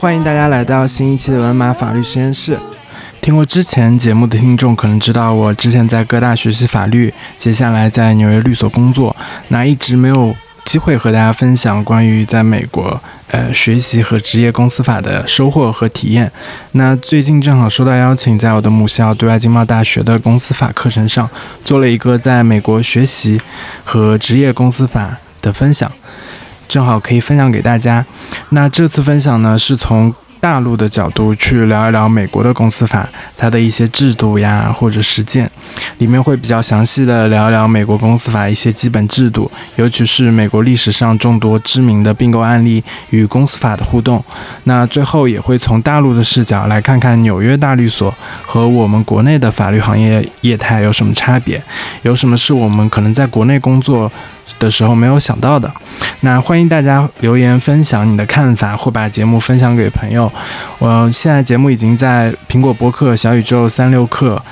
欢迎大家来到新一期的文马法律实验室。听过之前节目的听众可能知道，我之前在各大学习法律，接下来在纽约律所工作，那一直没有机会和大家分享关于在美国呃学习和职业公司法的收获和体验。那最近正好收到邀请，在我的母校对外经贸大学的公司法课程上，做了一个在美国学习和职业公司法的分享。正好可以分享给大家。那这次分享呢，是从大陆的角度去聊一聊美国的公司法，它的一些制度呀或者实践，里面会比较详细的聊一聊美国公司法一些基本制度，尤其是美国历史上众多知名的并购案例与公司法的互动。那最后也会从大陆的视角来看看纽约大律所和我们国内的法律行业业态有什么差别，有什么是我们可能在国内工作。的时候没有想到的，那欢迎大家留言分享你的看法，或把节目分享给朋友。我现在节目已经在苹果播客、小宇宙、三六课、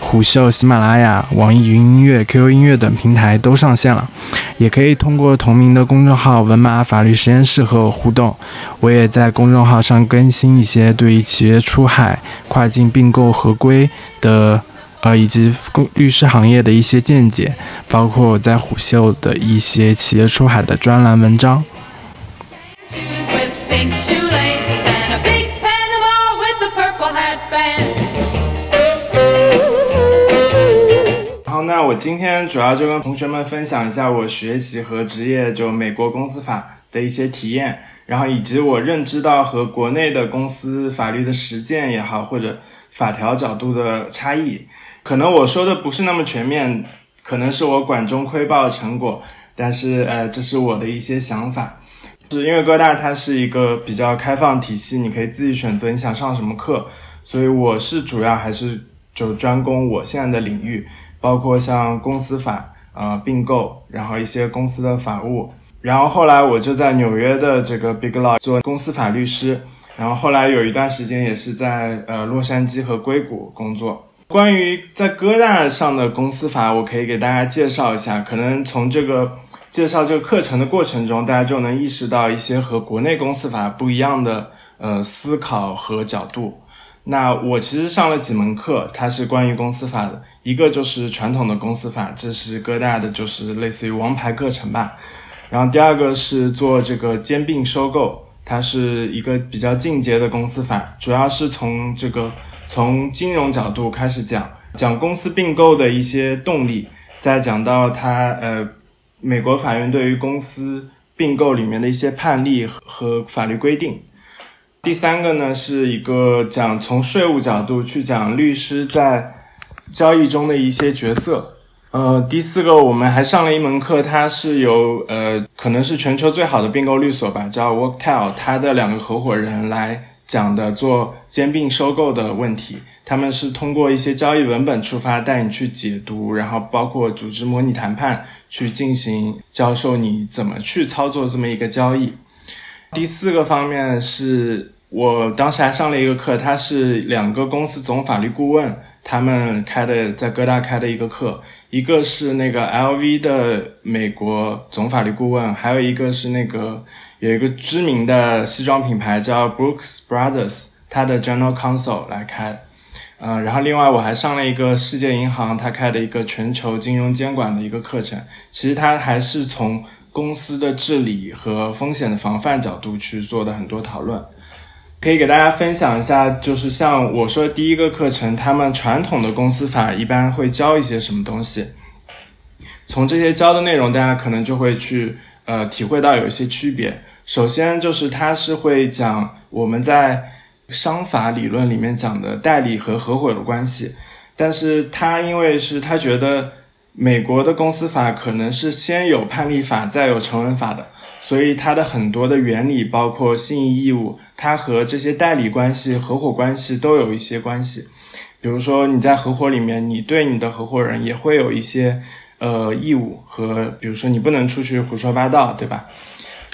虎嗅、喜马拉雅、网易云音乐、QQ 音乐等平台都上线了，也可以通过同名的公众号“文马法律实验室”和我互动。我也在公众号上更新一些对于企业出海、跨境并购合规的。呃，以及律师行业的一些见解，包括我在虎嗅的一些企业出海的专栏文章。然后，那我今天主要就跟同学们分享一下我学习和职业就美国公司法的一些体验，然后以及我认知到和国内的公司法律的实践也好，或者法条角度的差异。可能我说的不是那么全面，可能是我管中窥豹的成果，但是呃，这是我的一些想法。是因为哥大它是一个比较开放体系，你可以自己选择你想上什么课，所以我是主要还是就专攻我现在的领域，包括像公司法、呃并购，然后一些公司的法务。然后后来我就在纽约的这个 Big Law 做公司法律师，然后后来有一段时间也是在呃洛杉矶和硅谷工作。关于在哥大上的公司法，我可以给大家介绍一下。可能从这个介绍这个课程的过程中，大家就能意识到一些和国内公司法不一样的呃思考和角度。那我其实上了几门课，它是关于公司法的。一个就是传统的公司法，这是哥大的，就是类似于王牌课程吧。然后第二个是做这个兼并收购，它是一个比较进阶的公司法，主要是从这个。从金融角度开始讲，讲公司并购的一些动力，再讲到它呃，美国法院对于公司并购里面的一些判例和法律规定。第三个呢，是一个讲从税务角度去讲律师在交易中的一些角色。呃，第四个我们还上了一门课，它是由呃，可能是全球最好的并购律所吧，叫 Worktel，它的两个合伙人来。讲的做兼并收购的问题，他们是通过一些交易文本出发，带你去解读，然后包括组织模拟谈判，去进行教授你怎么去操作这么一个交易。第四个方面是我当时还上了一个课，他是两个公司总法律顾问，他们开的在哥大开的一个课，一个是那个 LV 的美国总法律顾问，还有一个是那个。有一个知名的西装品牌叫 Brooks Brothers，它的 General Counsel 来开，嗯，然后另外我还上了一个世界银行它开的一个全球金融监管的一个课程，其实它还是从公司的治理和风险的防范角度去做的很多讨论，可以给大家分享一下，就是像我说第一个课程，他们传统的公司法一般会教一些什么东西，从这些教的内容，大家可能就会去呃体会到有一些区别。首先就是他是会讲我们在商法理论里面讲的代理和合伙的关系，但是他因为是他觉得美国的公司法可能是先有判例法再有成文法的，所以它的很多的原理包括信义义务，它和这些代理关系、合伙关系都有一些关系。比如说你在合伙里面，你对你的合伙人也会有一些呃义务和，比如说你不能出去胡说八道，对吧？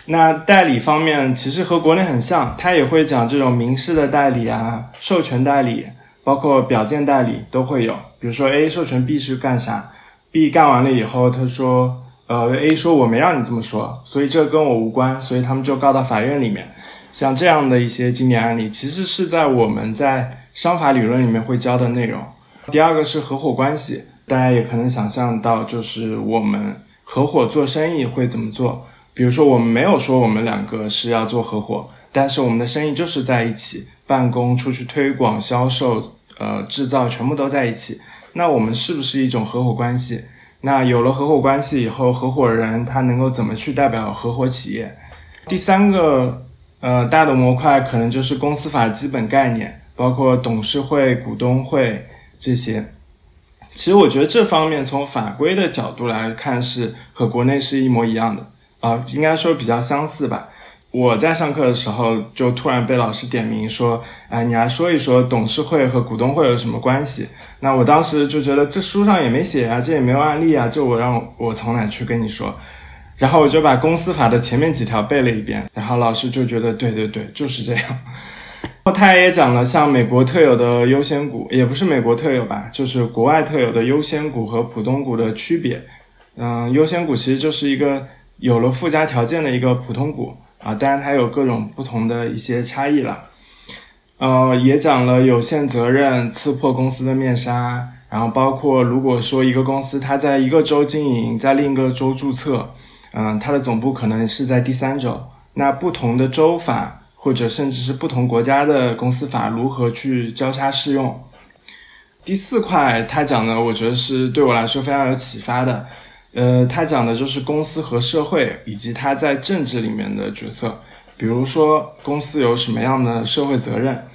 那代理方面其实和国内很像，他也会讲这种民事的代理啊、授权代理，包括表见代理都会有。比如说 A 授权 B 是干啥，B 干完了以后，他说，呃，A 说我没让你这么说，所以这跟我无关，所以他们就告到法院里面。像这样的一些经典案例，其实是在我们在商法理论里面会教的内容。第二个是合伙关系，大家也可能想象到，就是我们合伙做生意会怎么做。比如说，我们没有说我们两个是要做合伙，但是我们的生意就是在一起办公、出去推广、销售、呃制造，全部都在一起。那我们是不是一种合伙关系？那有了合伙关系以后，合伙人他能够怎么去代表合伙企业？第三个，呃，大的模块可能就是公司法基本概念，包括董事会、股东会这些。其实我觉得这方面从法规的角度来看是和国内是一模一样的啊，应该说比较相似吧。我在上课的时候就突然被老师点名说，哎，你来说一说董事会和股东会有什么关系？那我当时就觉得这书上也没写啊，这也没有案例啊，就我让我从哪去跟你说？然后我就把公司法的前面几条背了一遍，然后老师就觉得对对对，就是这样。他也讲了像美国特有的优先股，也不是美国特有吧，就是国外特有的优先股和普通股的区别。嗯，优先股其实就是一个有了附加条件的一个普通股。啊，当然它有各种不同的一些差异了，呃，也讲了有限责任刺破公司的面纱，然后包括如果说一个公司它在一个州经营，在另一个州注册，嗯，它的总部可能是在第三州，那不同的州法或者甚至是不同国家的公司法如何去交叉适用？第四块他讲的，我觉得是对我来说非常有启发的。呃，他讲的就是公司和社会以及他在政治里面的角色，比如说公司有什么样的社会责任，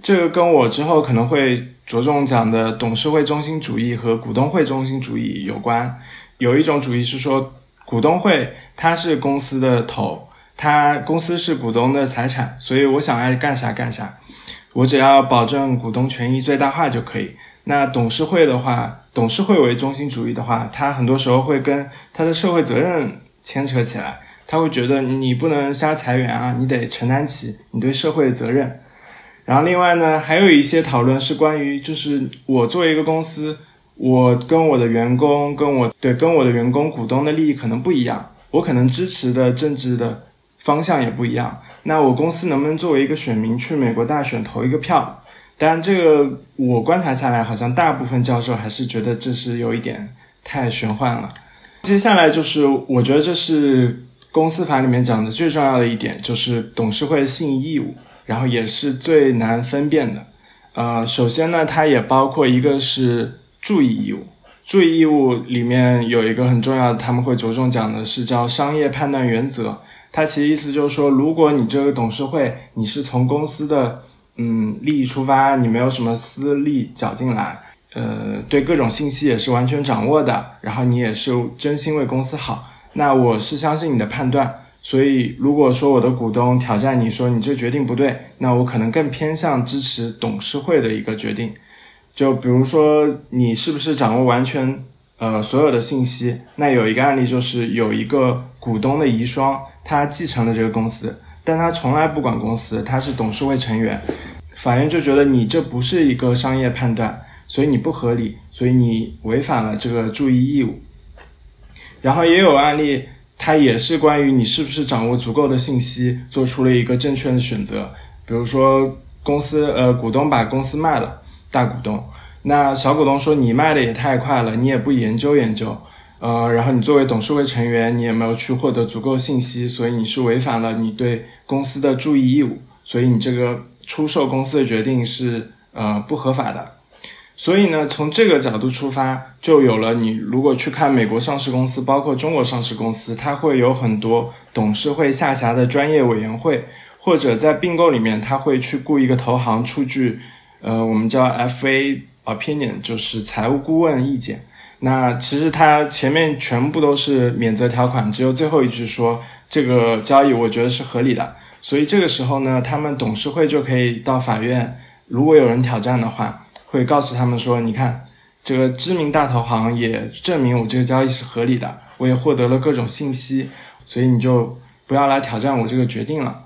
这个跟我之后可能会着重讲的董事会中心主义和股东会中心主义有关。有一种主义是说，股东会它是公司的头，他公司是股东的财产，所以我想爱干啥干啥，我只要保证股东权益最大化就可以。那董事会的话。董事会为中心主义的话，他很多时候会跟他的社会责任牵扯起来，他会觉得你不能瞎裁员啊，你得承担起你对社会的责任。然后另外呢，还有一些讨论是关于，就是我作为一个公司，我跟我的员工，跟我对跟我的员工股东的利益可能不一样，我可能支持的政治的方向也不一样。那我公司能不能作为一个选民去美国大选投一个票？但这个我观察下来，好像大部分教授还是觉得这是有一点太玄幻了。接下来就是，我觉得这是公司法里面讲的最重要的一点，就是董事会的信义义务，然后也是最难分辨的。呃，首先呢，它也包括一个是注意义务，注意义务里面有一个很重要的，他们会着重讲的是叫商业判断原则。他其实意思就是说，如果你这个董事会，你是从公司的嗯，利益出发，你没有什么私利搅进来，呃，对各种信息也是完全掌握的，然后你也是真心为公司好，那我是相信你的判断。所以，如果说我的股东挑战你说你这决定不对，那我可能更偏向支持董事会的一个决定。就比如说，你是不是掌握完全呃所有的信息？那有一个案例就是有一个股东的遗孀，他继承了这个公司。但他从来不管公司，他是董事会成员，法院就觉得你这不是一个商业判断，所以你不合理，所以你违反了这个注意义务。然后也有案例，它也是关于你是不是掌握足够的信息，做出了一个正确的选择。比如说公司呃股东把公司卖了，大股东，那小股东说你卖的也太快了，你也不研究研究。呃，然后你作为董事会成员，你也没有去获得足够信息，所以你是违反了你对公司的注意义务，所以你这个出售公司的决定是呃不合法的。所以呢，从这个角度出发，就有了你如果去看美国上市公司，包括中国上市公司，它会有很多董事会下辖的专业委员会，或者在并购里面，他会去雇一个投行出具，呃，我们叫 FA opinion，就是财务顾问意见。那其实它前面全部都是免责条款，只有最后一句说这个交易我觉得是合理的，所以这个时候呢，他们董事会就可以到法院，如果有人挑战的话，会告诉他们说，你看这个知名大投行也证明我这个交易是合理的，我也获得了各种信息，所以你就不要来挑战我这个决定了。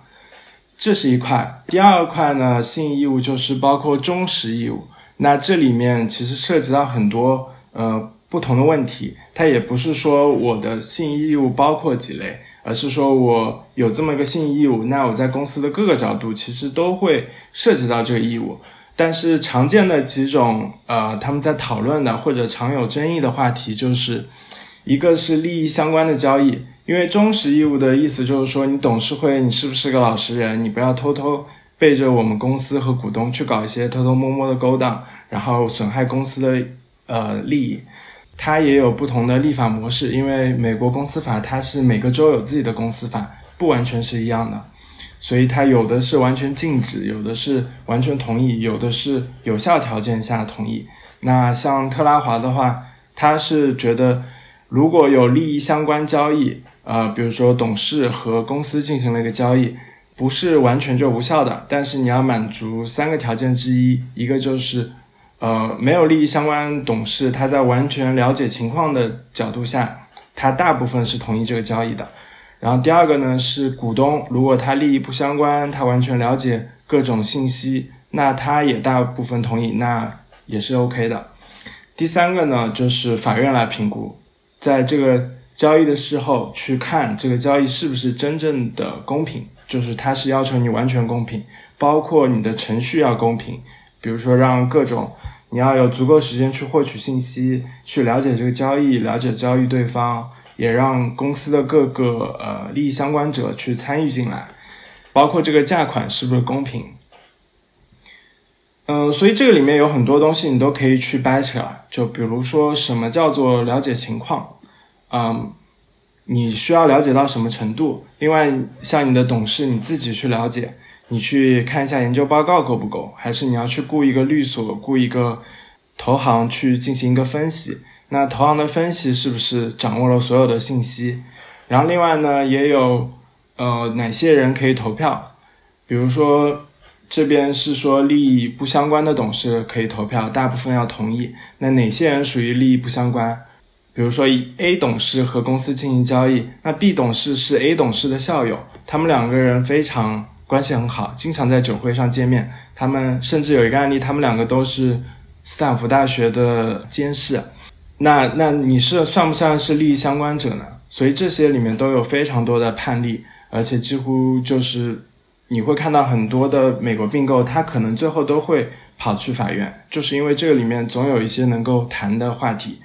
这是一块，第二块呢，信义义务就是包括忠实义务，那这里面其实涉及到很多呃。不同的问题，它也不是说我的信义务包括几类，而是说我有这么一个信义务，那我在公司的各个角度其实都会涉及到这个义务。但是常见的几种呃，他们在讨论的或者常有争议的话题，就是一个是利益相关的交易，因为忠实义务的意思就是说，你董事会你是不是个老实人，你不要偷偷背着我们公司和股东去搞一些偷偷摸摸的勾当，然后损害公司的呃利益。它也有不同的立法模式，因为美国公司法它是每个州有自己的公司法，不完全是一样的。所以它有的是完全禁止，有的是完全同意，有的是有效条件下同意。那像特拉华的话，他是觉得如果有利益相关交易，呃，比如说董事和公司进行了一个交易，不是完全就无效的。但是你要满足三个条件之一，一个就是呃没有利益相关董事，他在完全了解情况的角度下，他大部分是同意这个交易的。然后第二个呢是股东，如果他利益不相关，他完全了解各种信息，那他也大部分同意，那也是 OK 的。第三个呢就是法院来评估，在这个交易的时候去看这个交易是不是真正的公平，就是他是要求你完全公平，包括你的程序要公平，比如说让各种你要有足够时间去获取信息，去了解这个交易，了解交易对方。也让公司的各个呃利益相关者去参与进来，包括这个价款是不是公平？嗯，所以这个里面有很多东西你都可以去掰扯，就比如说什么叫做了解情况，嗯，你需要了解到什么程度？另外，像你的董事你自己去了解，你去看一下研究报告够不够？还是你要去雇一个律所，雇一个投行去进行一个分析？那投行的分析是不是掌握了所有的信息？然后另外呢，也有呃哪些人可以投票？比如说这边是说利益不相关的董事可以投票，大部分要同意。那哪些人属于利益不相关？比如说 A 董事和公司进行交易，那 B 董事是 A 董事的校友，他们两个人非常关系很好，经常在酒会上见面。他们甚至有一个案例，他们两个都是斯坦福大学的监事。那那你是算不算是利益相关者呢？所以这些里面都有非常多的判例，而且几乎就是你会看到很多的美国并购，它可能最后都会跑去法院，就是因为这个里面总有一些能够谈的话题。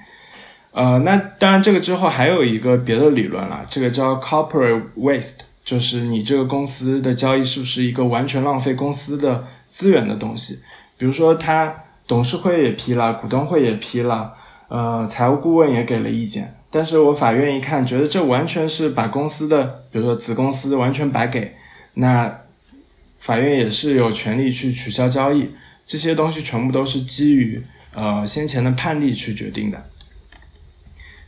呃，那当然这个之后还有一个别的理论了，这个叫 corporate waste，就是你这个公司的交易是不是一个完全浪费公司的资源的东西？比如说他董事会也批了，股东会也批了。呃，财务顾问也给了意见，但是我法院一看，觉得这完全是把公司的，比如说子公司完全白给，那法院也是有权利去取消交易，这些东西全部都是基于呃先前的判例去决定的。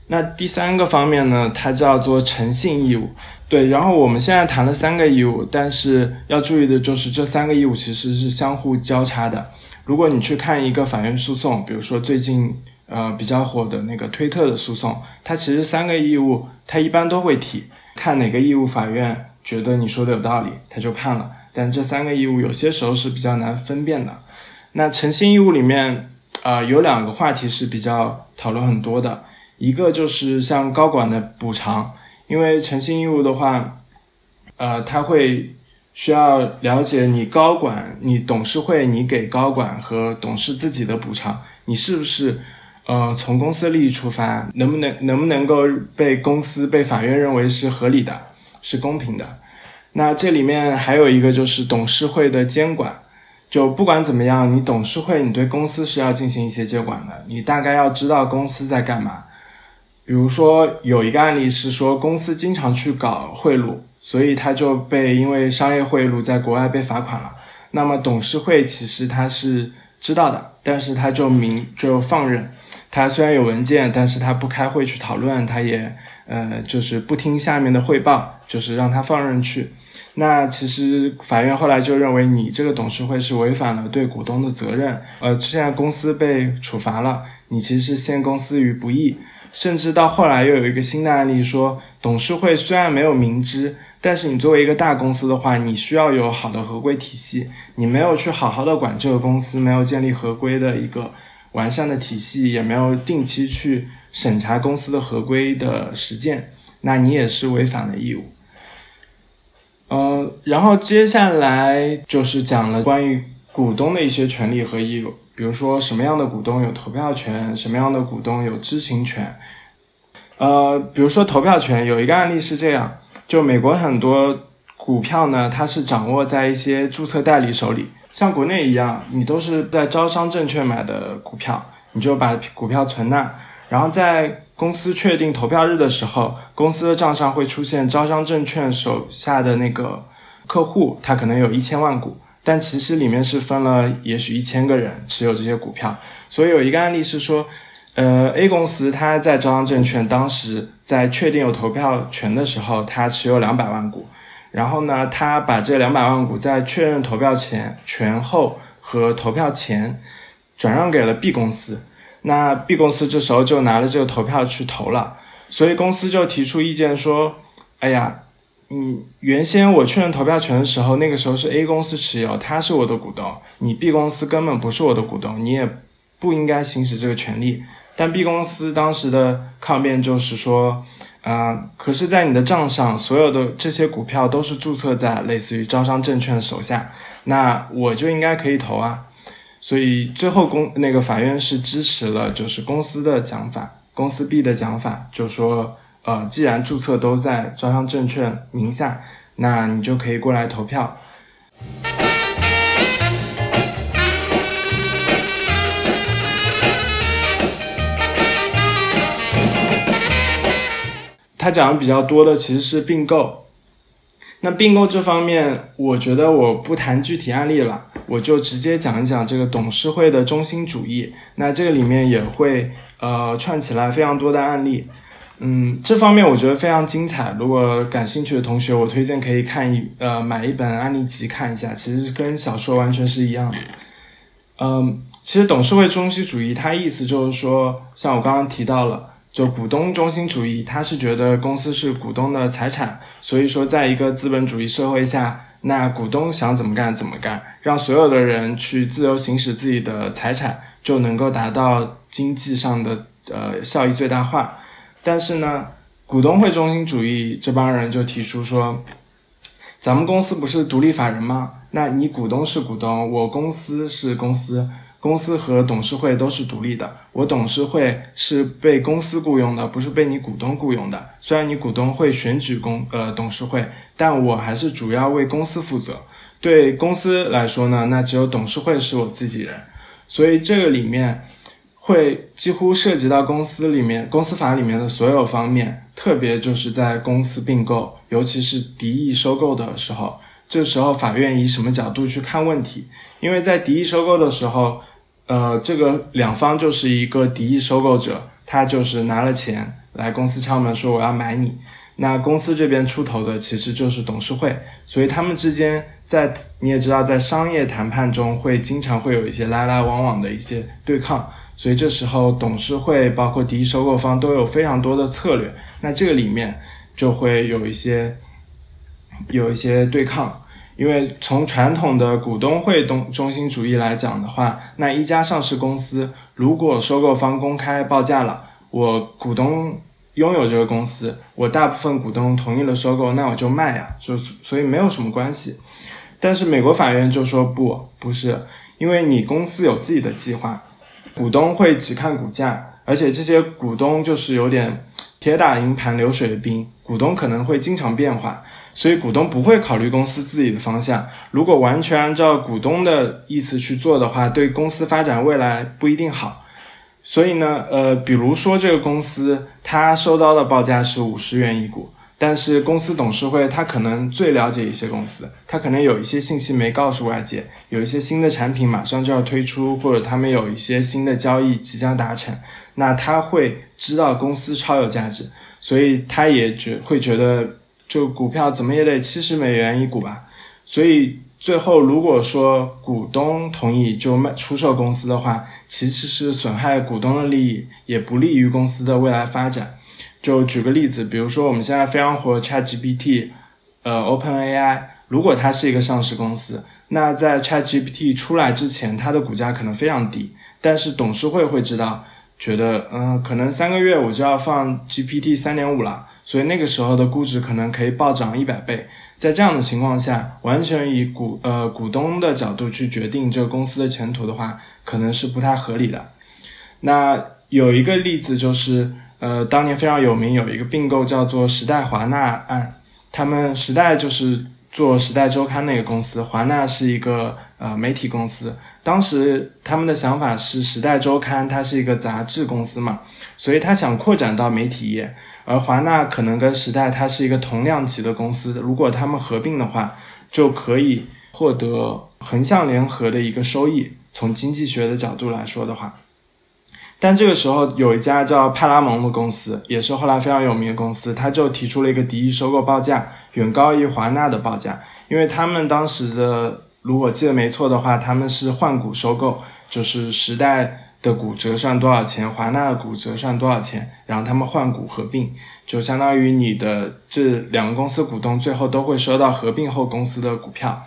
那第三个方面呢，它叫做诚信义务，对，然后我们现在谈了三个义务，但是要注意的就是这三个义务其实是相互交叉的。如果你去看一个法院诉讼，比如说最近。呃，比较火的那个推特的诉讼，它其实三个义务，它一般都会提，看哪个义务法院觉得你说的有道理，他就判了。但这三个义务有些时候是比较难分辨的。那诚信义务里面，啊，有两个话题是比较讨论很多的，一个就是像高管的补偿，因为诚信义务的话，呃，他会需要了解你高管、你董事会、你给高管和董事自己的补偿，你是不是？呃，从公司利益出发，能不能能不能够被公司被法院认为是合理的，是公平的？那这里面还有一个就是董事会的监管，就不管怎么样，你董事会你对公司是要进行一些监管的，你大概要知道公司在干嘛。比如说有一个案例是说，公司经常去搞贿赂，所以他就被因为商业贿赂在国外被罚款了。那么董事会其实他是知道的，但是他就明就放任。他虽然有文件，但是他不开会去讨论，他也呃就是不听下面的汇报，就是让他放任去。那其实法院后来就认为你这个董事会是违反了对股东的责任，呃，现在公司被处罚了，你其实是陷公司于不义。甚至到后来又有一个新的案例说，董事会虽然没有明知，但是你作为一个大公司的话，你需要有好的合规体系，你没有去好好的管这个公司，没有建立合规的一个。完善的体系也没有定期去审查公司的合规的实践，那你也是违反了义务。嗯，然后接下来就是讲了关于股东的一些权利和义务，比如说什么样的股东有投票权，什么样的股东有知情权。呃，比如说投票权，有一个案例是这样，就美国很多股票呢，它是掌握在一些注册代理手里，像国内一样，你都是在招商证券买的股票，你就把股票存那，然后在公司确定投票日的时候，公司的账上会出现招商证券手下的那个客户，他可能有一千万股，但其实里面是分了也许一千个人持有这些股票，所以有一个案例是说。呃，A 公司它在招商证券当时在确定有投票权的时候，它持有两百万股，然后呢，他把这两百万股在确认投票前、权后和投票前转让给了 B 公司，那 B 公司这时候就拿了这个投票去投了，所以公司就提出意见说，哎呀，你原先我确认投票权的时候，那个时候是 A 公司持有，他是我的股东，你 B 公司根本不是我的股东，你也不应该行使这个权利。但 B 公司当时的抗辩就是说，啊，可是，在你的账上，所有的这些股票都是注册在类似于招商证券的手下，那我就应该可以投啊。所以最后公那个法院是支持了，就是公司的讲法，公司 B 的讲法，就说，呃，既然注册都在招商证券名下，那你就可以过来投票。他讲的比较多的其实是并购，那并购这方面，我觉得我不谈具体案例了，我就直接讲一讲这个董事会的中心主义。那这个里面也会呃串起来非常多的案例，嗯，这方面我觉得非常精彩。如果感兴趣的同学，我推荐可以看一呃买一本案例集看一下，其实跟小说完全是一样的。嗯，其实董事会中心主义，它意思就是说，像我刚刚提到了。就股东中心主义，他是觉得公司是股东的财产，所以说，在一个资本主义社会下，那股东想怎么干怎么干，让所有的人去自由行使自己的财产，就能够达到经济上的呃效益最大化。但是呢，股东会中心主义这帮人就提出说，咱们公司不是独立法人吗？那你股东是股东，我公司是公司。公司和董事会都是独立的，我董事会是被公司雇佣的，不是被你股东雇佣的。虽然你股东会选举公呃董事会，但我还是主要为公司负责。对公司来说呢，那只有董事会是我自己人，所以这个里面会几乎涉及到公司里面公司法里面的所有方面，特别就是在公司并购，尤其是敌意收购的时候，这时候法院以什么角度去看问题？因为在敌意收购的时候。呃，这个两方就是一个敌意收购者，他就是拿了钱来公司敲门说我要买你，那公司这边出头的其实就是董事会，所以他们之间在你也知道，在商业谈判中会经常会有一些来来往往的一些对抗，所以这时候董事会包括第一收购方都有非常多的策略，那这个里面就会有一些有一些对抗。因为从传统的股东会东中心主义来讲的话，那一家上市公司如果收购方公开报价了，我股东拥有这个公司，我大部分股东同意了收购，那我就卖呀，就所以没有什么关系。但是美国法院就说不，不是，因为你公司有自己的计划，股东会只看股价，而且这些股东就是有点铁打营盘流水的兵，股东可能会经常变化。所以股东不会考虑公司自己的方向。如果完全按照股东的意思去做的话，对公司发展未来不一定好。所以呢，呃，比如说这个公司它收到的报价是五十元一股，但是公司董事会他可能最了解一些公司，他可能有一些信息没告诉外界，有一些新的产品马上就要推出，或者他们有一些新的交易即将达成，那他会知道公司超有价值，所以他也觉会觉得。就股票怎么也得七十美元一股吧，所以最后如果说股东同意就卖出售公司的话，其实是损害股东的利益，也不利于公司的未来发展。就举个例子，比如说我们现在非常火 ChatGPT，呃，OpenAI，如果它是一个上市公司，那在 ChatGPT 出来之前，它的股价可能非常低，但是董事会会知道，觉得嗯，可能三个月我就要放 GPT 三点五了。所以那个时候的估值可能可以暴涨一百倍。在这样的情况下，完全以股呃股东的角度去决定这个公司的前途的话，可能是不太合理的。那有一个例子就是，呃，当年非常有名有一个并购叫做时代华纳案，他们时代就是做时代周刊那个公司，华纳是一个呃媒体公司。当时他们的想法是，时代周刊它是一个杂志公司嘛，所以他想扩展到媒体业。而华纳可能跟时代它是一个同量级的公司，如果他们合并的话，就可以获得横向联合的一个收益。从经济学的角度来说的话，但这个时候有一家叫派拉蒙的公司，也是后来非常有名的公司，他就提出了一个敌意收购报价，远高于华纳的报价，因为他们当时的，如果记得没错的话，他们是换股收购，就是时代。的股折算多少钱？华纳的股折算多少钱？然后他们换股合并，就相当于你的这两个公司股东最后都会收到合并后公司的股票。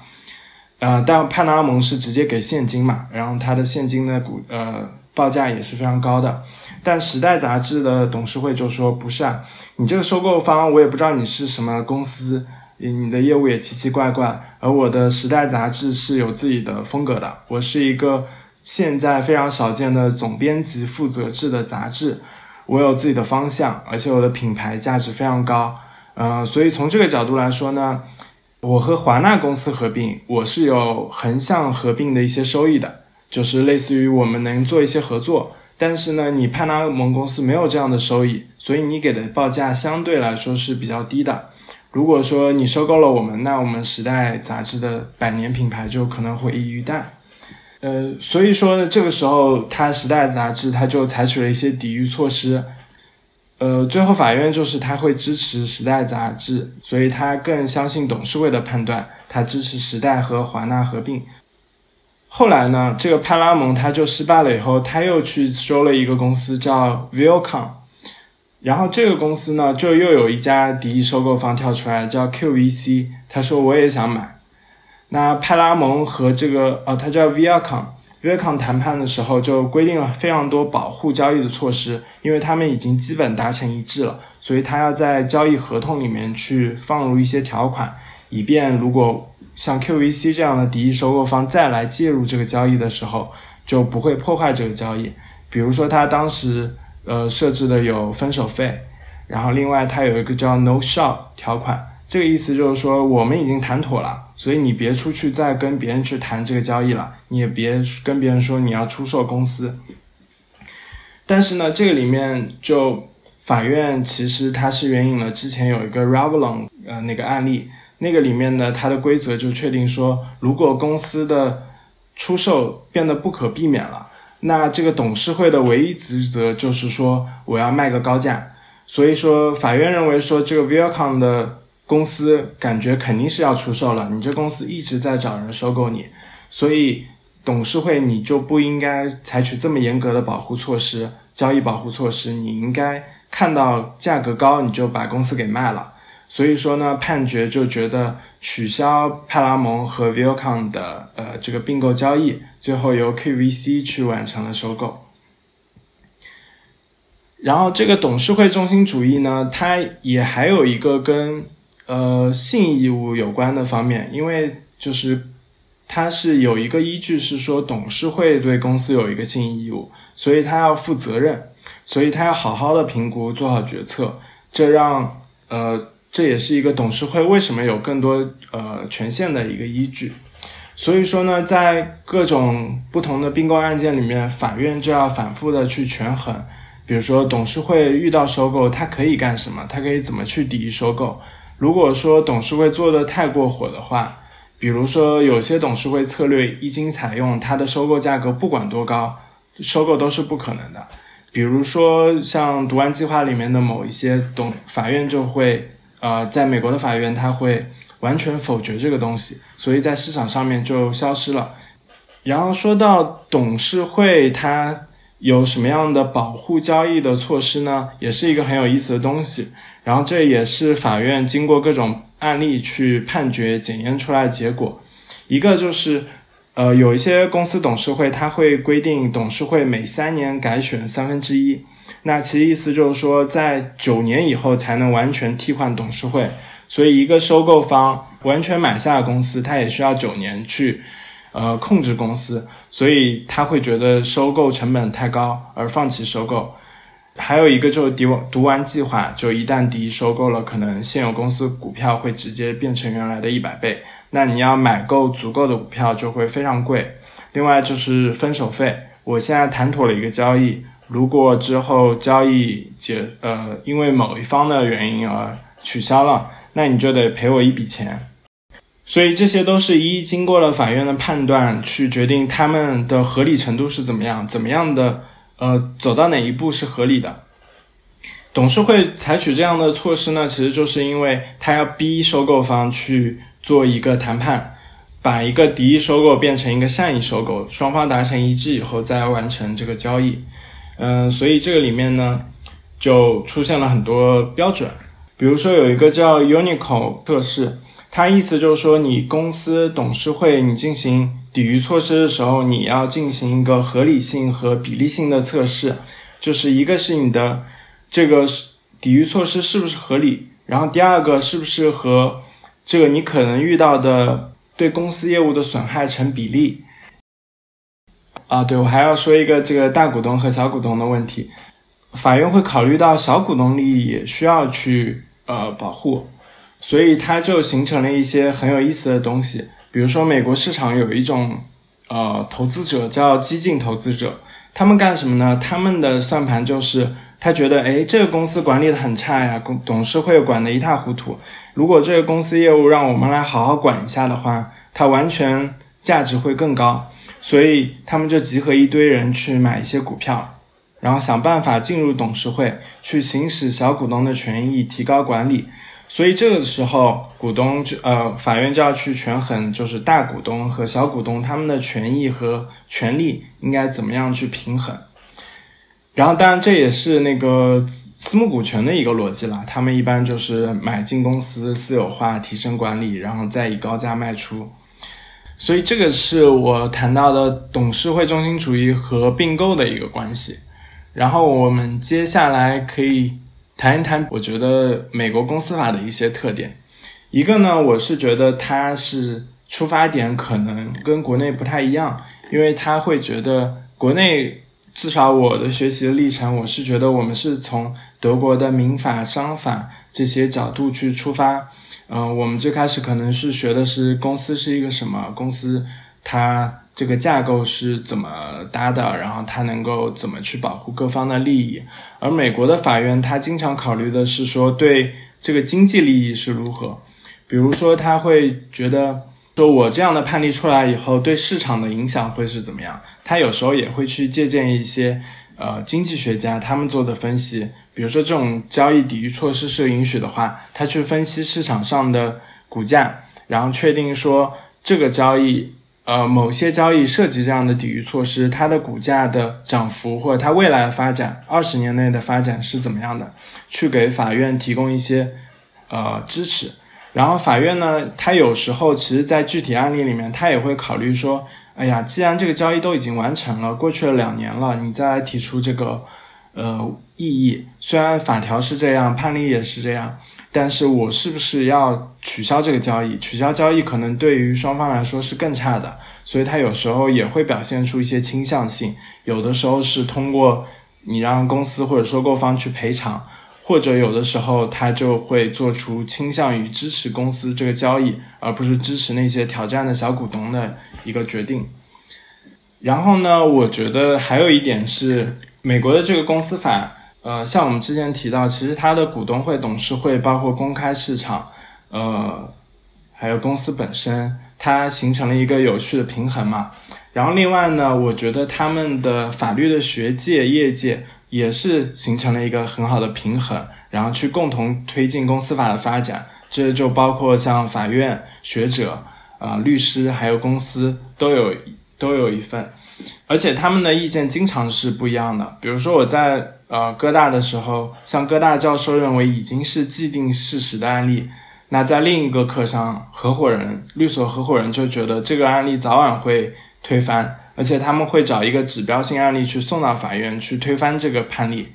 呃，但派拉蒙是直接给现金嘛，然后他的现金的股呃报价也是非常高的。但时代杂志的董事会就说不是啊，你这个收购方我也不知道你是什么公司，你的业务也奇奇怪怪，而我的时代杂志是有自己的风格的，我是一个。现在非常少见的总编辑负责制的杂志，我有自己的方向，而且我的品牌价值非常高。嗯，所以从这个角度来说呢，我和华纳公司合并，我是有横向合并的一些收益的，就是类似于我们能做一些合作。但是呢，你派拉蒙公司没有这样的收益，所以你给的报价相对来说是比较低的。如果说你收购了我们，那我们时代杂志的百年品牌就可能会一于旦。呃，所以说呢，这个时候，他《时代》杂志他就采取了一些抵御措施。呃，最后法院就是他会支持《时代》杂志，所以他更相信董事会的判断，他支持《时代》和华纳合并。后来呢，这个派拉蒙他就失败了以后，他又去收了一个公司叫 Viacom，然后这个公司呢，就又有一家敌意收购方跳出来叫 QVC，他说我也想买。那派拉蒙和这个呃，它叫 Viacom，Viacom 谈判的时候就规定了非常多保护交易的措施，因为他们已经基本达成一致了，所以他要在交易合同里面去放入一些条款，以便如果像 QVC 这样的敌意收购方再来介入这个交易的时候，就不会破坏这个交易。比如说他当时呃设置的有分手费，然后另外他有一个叫 No Shop 条款。这个意思就是说，我们已经谈妥了，所以你别出去再跟别人去谈这个交易了，你也别跟别人说你要出售公司。但是呢，这个里面就法院其实它是援引了之前有一个 Revlon 呃那个案例，那个里面呢它的规则就确定说，如果公司的出售变得不可避免了，那这个董事会的唯一职责就是说我要卖个高价。所以说法院认为说这个 Viacom 的公司感觉肯定是要出售了，你这公司一直在找人收购你，所以董事会你就不应该采取这么严格的保护措施、交易保护措施，你应该看到价格高你就把公司给卖了。所以说呢，判决就觉得取消派拉蒙和 Viacom 的呃这个并购交易，最后由 KVC 去完成了收购。然后这个董事会中心主义呢，它也还有一个跟呃，性义务有关的方面，因为就是它是有一个依据，是说董事会对公司有一个信义务，所以他要负责任，所以他要好好的评估，做好决策。这让呃，这也是一个董事会为什么有更多呃权限的一个依据。所以说呢，在各种不同的并购案件里面，法院就要反复的去权衡，比如说董事会遇到收购，它可以干什么？它可以怎么去抵御收购？如果说董事会做的太过火的话，比如说有些董事会策略一经采用，它的收购价格不管多高，收购都是不可能的。比如说像毒丸计划里面的某一些董法院就会，呃，在美国的法院他会完全否决这个东西，所以在市场上面就消失了。然后说到董事会，它有什么样的保护交易的措施呢？也是一个很有意思的东西。然后这也是法院经过各种案例去判决检验出来的结果。一个就是，呃，有一些公司董事会，它会规定董事会每三年改选三分之一。那其实意思就是说，在九年以后才能完全替换董事会。所以，一个收购方完全买下公司，他也需要九年去，呃，控制公司。所以他会觉得收购成本太高，而放弃收购。还有一个就是读读完计划，就一旦迪收购了，可能现有公司股票会直接变成原来的一百倍。那你要买够足够的股票就会非常贵。另外就是分手费，我现在谈妥了一个交易，如果之后交易结呃因为某一方的原因而取消了，那你就得赔我一笔钱。所以这些都是一一经过了法院的判断去决定他们的合理程度是怎么样，怎么样的。呃，走到哪一步是合理的？董事会采取这样的措施呢？其实就是因为他要逼收购方去做一个谈判，把一个敌意收购变成一个善意收购，双方达成一致以后再完成这个交易。嗯，所以这个里面呢，就出现了很多标准，比如说有一个叫 Unico 测试。它意思就是说，你公司董事会你进行抵御措施的时候，你要进行一个合理性和比例性的测试，就是一个是你的这个抵御措施是不是合理，然后第二个是不是和这个你可能遇到的对公司业务的损害成比例。啊，对我还要说一个这个大股东和小股东的问题，法院会考虑到小股东利益也需要去呃保护。所以它就形成了一些很有意思的东西，比如说美国市场有一种呃投资者叫激进投资者，他们干什么呢？他们的算盘就是他觉得，哎，这个公司管理的很差呀，公董事会管得一塌糊涂。如果这个公司业务让我们来好好管一下的话，它完全价值会更高。所以他们就集合一堆人去买一些股票，然后想办法进入董事会，去行使小股东的权益，提高管理。所以这个时候，股东就呃，法院就要去权衡，就是大股东和小股东他们的权益和权利应该怎么样去平衡。然后，当然这也是那个私募股权的一个逻辑啦，他们一般就是买进公司私有化，提升管理，然后再以高价卖出。所以这个是我谈到的董事会中心主义和并购的一个关系。然后我们接下来可以。谈一谈，我觉得美国公司法的一些特点。一个呢，我是觉得它是出发点可能跟国内不太一样，因为他会觉得国内至少我的学习的历程，我是觉得我们是从德国的民法、商法这些角度去出发。嗯，我们最开始可能是学的是公司是一个什么公司，它。这个架构是怎么搭的？然后它能够怎么去保护各方的利益？而美国的法院，它经常考虑的是说对这个经济利益是如何。比如说，他会觉得说我这样的判例出来以后，对市场的影响会是怎么样？他有时候也会去借鉴一些呃经济学家他们做的分析。比如说，这种交易抵御措施是允许的话，他去分析市场上的股价，然后确定说这个交易。呃，某些交易涉及这样的抵御措施，它的股价的涨幅或者它未来的发展，二十年内的发展是怎么样的？去给法院提供一些呃支持。然后法院呢，他有时候其实在具体案例里面，他也会考虑说，哎呀，既然这个交易都已经完成了，过去了两年了，你再来提出这个呃异议，虽然法条是这样，判例也是这样。但是我是不是要取消这个交易？取消交易可能对于双方来说是更差的，所以他有时候也会表现出一些倾向性。有的时候是通过你让公司或者收购方去赔偿，或者有的时候他就会做出倾向于支持公司这个交易，而不是支持那些挑战的小股东的一个决定。然后呢，我觉得还有一点是美国的这个公司法。呃，像我们之前提到，其实它的股东会、董事会，包括公开市场，呃，还有公司本身，它形成了一个有趣的平衡嘛。然后另外呢，我觉得他们的法律的学界、业界也是形成了一个很好的平衡，然后去共同推进公司法的发展。这就包括像法院、学者、啊律师，还有公司都有都有一份，而且他们的意见经常是不一样的。比如说我在。呃，哥大的时候，像哥大教授认为已经是既定事实的案例，那在另一个课上，合伙人、律所合伙人就觉得这个案例早晚会推翻，而且他们会找一个指标性案例去送到法院去推翻这个判例。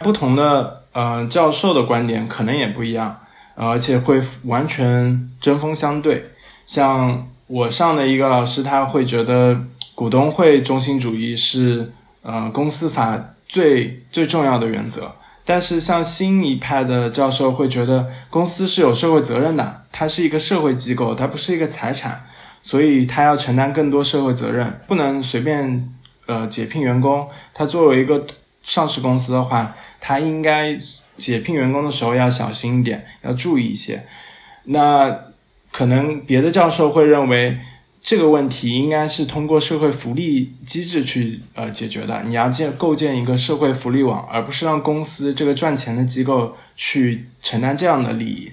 不同的呃教授的观点可能也不一样，而且会完全针锋相对。像我上的一个老师，他会觉得股东会中心主义是呃公司法最最重要的原则。但是像新一派的教授会觉得公司是有社会责任的，它是一个社会机构，它不是一个财产，所以它要承担更多社会责任，不能随便呃解聘员工。它作为一个上市公司的话，它应该解聘员工的时候要小心一点，要注意一些。那可能别的教授会认为。这个问题应该是通过社会福利机制去呃解决的。你要建构建一个社会福利网，而不是让公司这个赚钱的机构去承担这样的利益。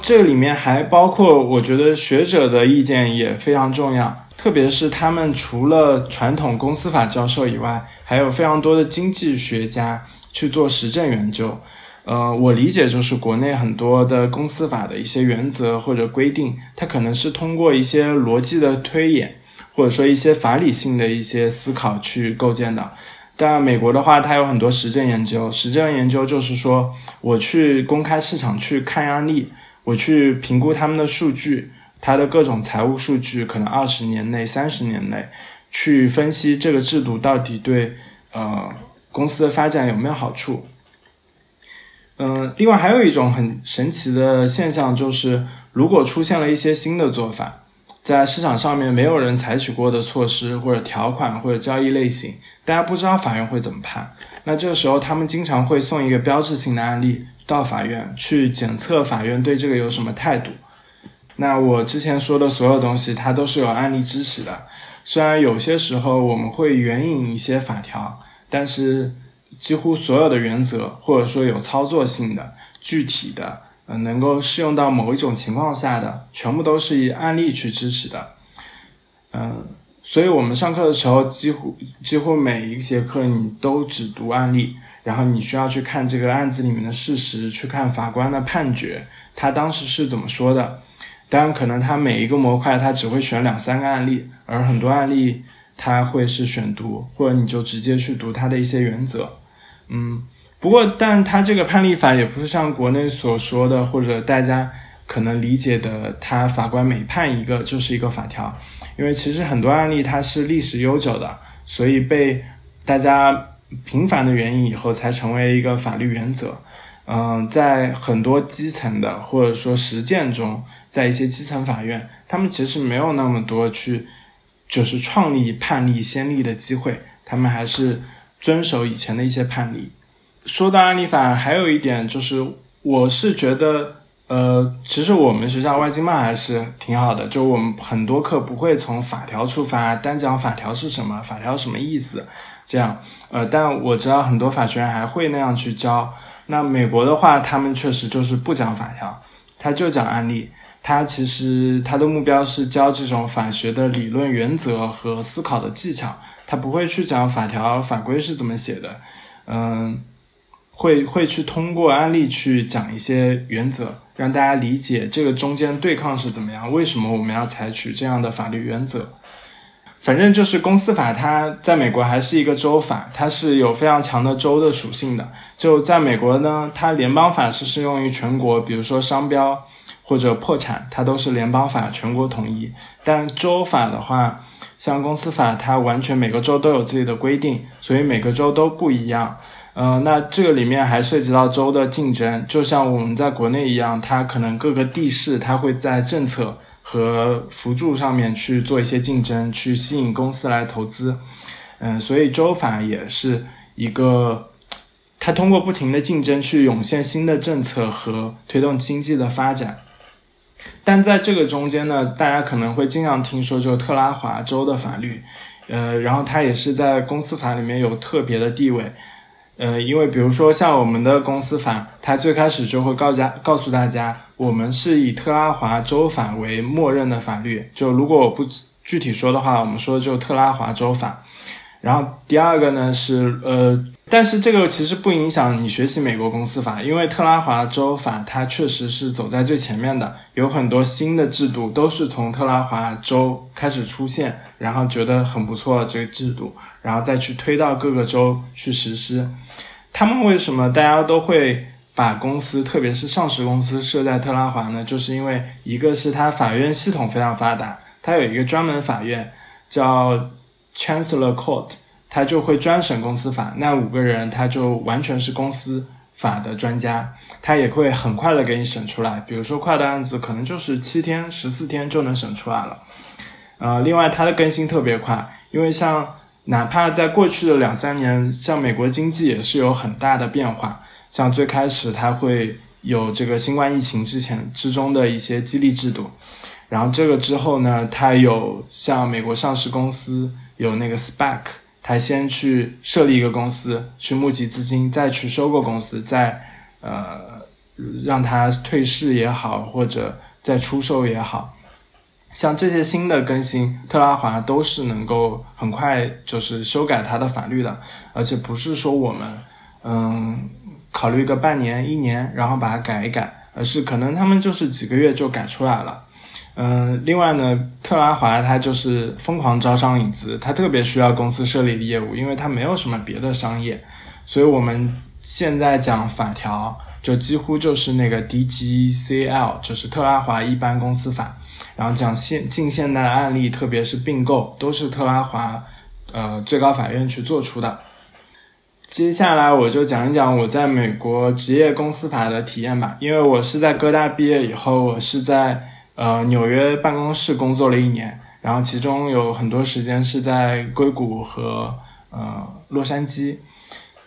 这里面还包括，我觉得学者的意见也非常重要，特别是他们除了传统公司法教授以外，还有非常多的经济学家去做实证研究。呃，我理解就是国内很多的公司法的一些原则或者规定，它可能是通过一些逻辑的推演，或者说一些法理性的一些思考去构建的。但美国的话，它有很多实证研究，实证研究就是说，我去公开市场去看案例，我去评估他们的数据，它的各种财务数据，可能二十年内、三十年内，去分析这个制度到底对呃公司的发展有没有好处。嗯，另外还有一种很神奇的现象，就是如果出现了一些新的做法，在市场上面没有人采取过的措施或者条款或者交易类型，大家不知道法院会怎么判。那这个时候，他们经常会送一个标志性的案例到法院去检测法院对这个有什么态度。那我之前说的所有东西，它都是有案例支持的。虽然有些时候我们会援引一些法条，但是。几乎所有的原则，或者说有操作性的、具体的，嗯，能够适用到某一种情况下的，全部都是以案例去支持的。嗯，所以我们上课的时候，几乎几乎每一节课你都只读案例，然后你需要去看这个案子里面的事实，去看法官的判决，他当时是怎么说的。当然，可能他每一个模块他只会选两三个案例，而很多案例他会是选读，或者你就直接去读他的一些原则。嗯，不过，但他这个判例法也不是像国内所说的，或者大家可能理解的，他法官每判一个就是一个法条。因为其实很多案例它是历史悠久的，所以被大家频繁的援引以后，才成为一个法律原则。嗯，在很多基层的或者说实践中，在一些基层法院，他们其实没有那么多去就是创立判例先例的机会，他们还是。遵守以前的一些判例。说到案例法，还有一点就是，我是觉得，呃，其实我们学校外经办还是挺好的，就我们很多课不会从法条出发，单讲法条是什么，法条什么意思，这样，呃，但我知道很多法学院还会那样去教。那美国的话，他们确实就是不讲法条，他就讲案例，他其实他的目标是教这种法学的理论原则和思考的技巧。他不会去讲法条法规是怎么写的，嗯，会会去通过案例去讲一些原则，让大家理解这个中间对抗是怎么样，为什么我们要采取这样的法律原则。反正就是公司法，它在美国还是一个州法，它是有非常强的州的属性的。就在美国呢，它联邦法是适用于全国，比如说商标或者破产，它都是联邦法全国统一。但州法的话，像公司法，它完全每个州都有自己的规定，所以每个州都不一样。嗯，那这个里面还涉及到州的竞争，就像我们在国内一样，它可能各个地市它会在政策和辅助上面去做一些竞争，去吸引公司来投资。嗯，所以州法也是一个，它通过不停的竞争去涌现新的政策和推动经济的发展。但在这个中间呢，大家可能会经常听说，就特拉华州的法律，呃，然后它也是在公司法里面有特别的地位，呃，因为比如说像我们的公司法，它最开始就会告家告诉大家，我们是以特拉华州法为默认的法律，就如果我不具体说的话，我们说就特拉华州法，然后第二个呢是呃，但是这个其实不影响你学习美国公司法，因为特拉华州法它确实是走在最前面的，有很多新的制度都是从特拉华州开始出现，然后觉得很不错这个制度，然后再去推到各个州去实施。他们为什么大家都会把公司，特别是上市公司设在特拉华呢？就是因为一个是它法院系统非常发达，它有一个专门法院叫。Chancellor Court，他就会专审公司法，那五个人他就完全是公司法的专家，他也会很快的给你审出来。比如说快的案子，可能就是七天、十四天就能审出来了。呃，另外它的更新特别快，因为像哪怕在过去的两三年，像美国经济也是有很大的变化。像最开始它会有这个新冠疫情之前之中的一些激励制度，然后这个之后呢，它有像美国上市公司。有那个 SPAC，他先去设立一个公司，去募集资金，再去收购公司，再呃让他退市也好，或者再出售也好，像这些新的更新，特拉华都是能够很快就是修改它的法律的，而且不是说我们嗯考虑个半年一年，然后把它改一改，而是可能他们就是几个月就改出来了。嗯，另外呢，特拉华它就是疯狂招商引资，它特别需要公司设立的业务，因为它没有什么别的商业，所以我们现在讲法条就几乎就是那个 DGCL，就是特拉华一般公司法，然后讲现近现代的案例，特别是并购，都是特拉华呃最高法院去做出的。接下来我就讲一讲我在美国职业公司法的体验吧，因为我是在哥大毕业以后，我是在。呃，纽约办公室工作了一年，然后其中有很多时间是在硅谷和呃洛杉矶。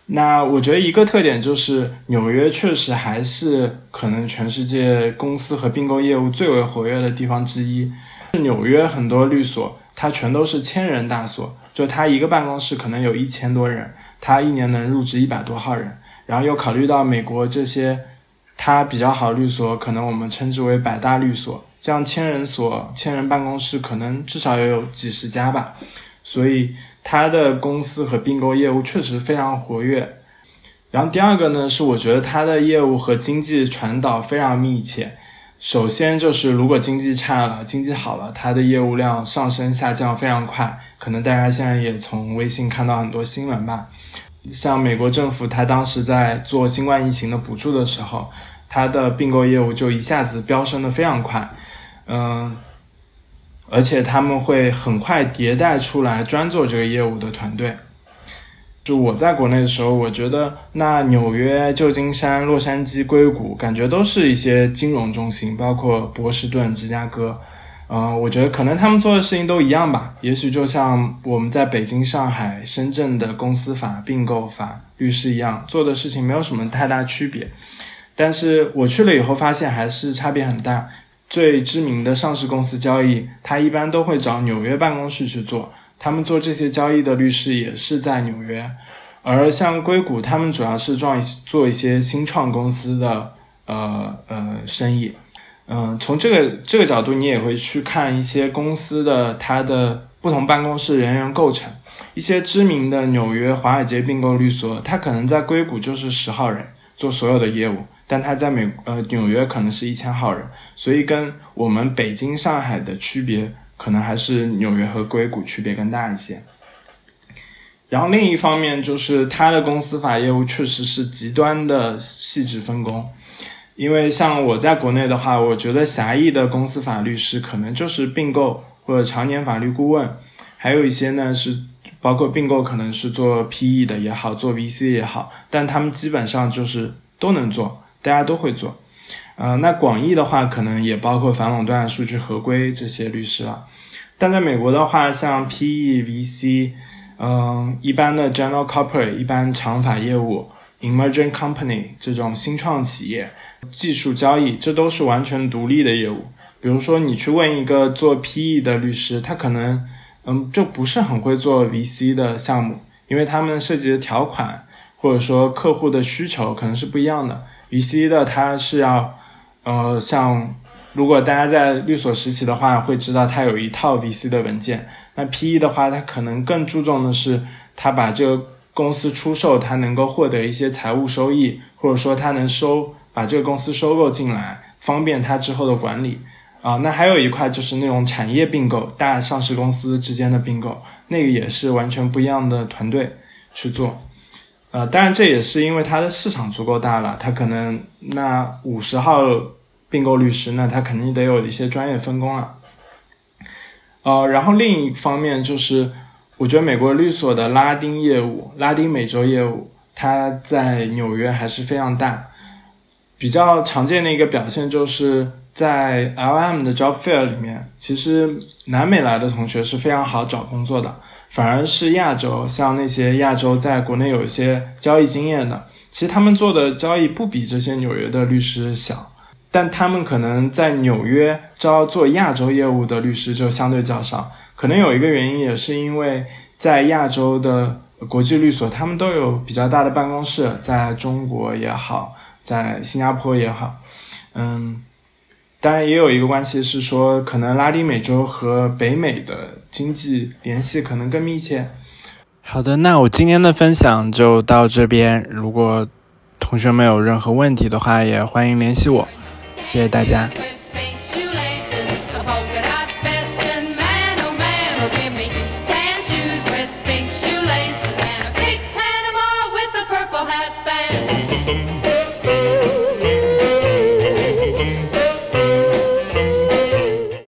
那我觉得一个特点就是纽约确实还是可能全世界公司和并购业务最为活跃的地方之一。纽约很多律所，它全都是千人大所，就它一个办公室可能有一千多人，它一年能入职一百多号人。然后又考虑到美国这些它比较好律所，可能我们称之为百大律所。像千人所、千人办公室，可能至少也有几十家吧，所以它的公司和并购业务确实非常活跃。然后第二个呢，是我觉得它的业务和经济传导非常密切。首先就是如果经济差了，经济好了，它的业务量上升下降非常快。可能大家现在也从微信看到很多新闻吧，像美国政府它当时在做新冠疫情的补助的时候，它的并购业务就一下子飙升的非常快。嗯，而且他们会很快迭代出来专做这个业务的团队。就我在国内的时候，我觉得那纽约、旧金山、洛杉矶、硅谷，感觉都是一些金融中心，包括波士顿、芝加哥。嗯，我觉得可能他们做的事情都一样吧。也许就像我们在北京、上海、深圳的公司法、并购法律师一样，做的事情没有什么太大区别。但是我去了以后，发现还是差别很大。最知名的上市公司交易，他一般都会找纽约办公室去做。他们做这些交易的律师也是在纽约。而像硅谷，他们主要是做做一些新创公司的呃呃生意。嗯，从这个这个角度，你也会去看一些公司的它的不同办公室人员构成。一些知名的纽约华尔街并购律所，它可能在硅谷就是十号人做所有的业务。但他在美呃纽约可能是一千号人，所以跟我们北京、上海的区别，可能还是纽约和硅谷区别更大一些。然后另一方面就是他的公司法业务确实是极端的细致分工，因为像我在国内的话，我觉得狭义的公司法律师可能就是并购或者常年法律顾问，还有一些呢是包括并购可能是做 PE 的也好，做 VC 也好，但他们基本上就是都能做。大家都会做，呃，那广义的话，可能也包括反垄断、数据合规这些律师了。但在美国的话，像 PE、VC，嗯，一般的 General Corporate、一般长法业务、Emerging Company 这种新创企业、技术交易，这都是完全独立的业务。比如说，你去问一个做 PE 的律师，他可能，嗯，就不是很会做 VC 的项目，因为他们涉及的条款或者说客户的需求可能是不一样的。VC 的它是要，呃，像如果大家在律所实习的话，会知道它有一套 VC 的文件。那 PE 的话，它可能更注重的是，它把这个公司出售，它能够获得一些财务收益，或者说它能收把这个公司收购进来，方便它之后的管理。啊，那还有一块就是那种产业并购，大上市公司之间的并购，那个也是完全不一样的团队去做。呃，当然这也是因为它的市场足够大了，它可能那五十号并购律师，那他肯定得有一些专业分工了。呃，然后另一方面就是，我觉得美国律所的拉丁业务、拉丁美洲业务，它在纽约还是非常大。比较常见的一个表现就是在 LM 的 Job Fair 里面，其实南美来的同学是非常好找工作的。反而是亚洲，像那些亚洲在国内有一些交易经验的，其实他们做的交易不比这些纽约的律师小，但他们可能在纽约招做亚洲业务的律师就相对较少。可能有一个原因，也是因为在亚洲的国际律所，他们都有比较大的办公室，在中国也好，在新加坡也好，嗯。当然也有一个关系是说，可能拉丁美洲和北美的经济联系可能更密切。好的，那我今天的分享就到这边。如果同学们有任何问题的话，也欢迎联系我。谢谢大家。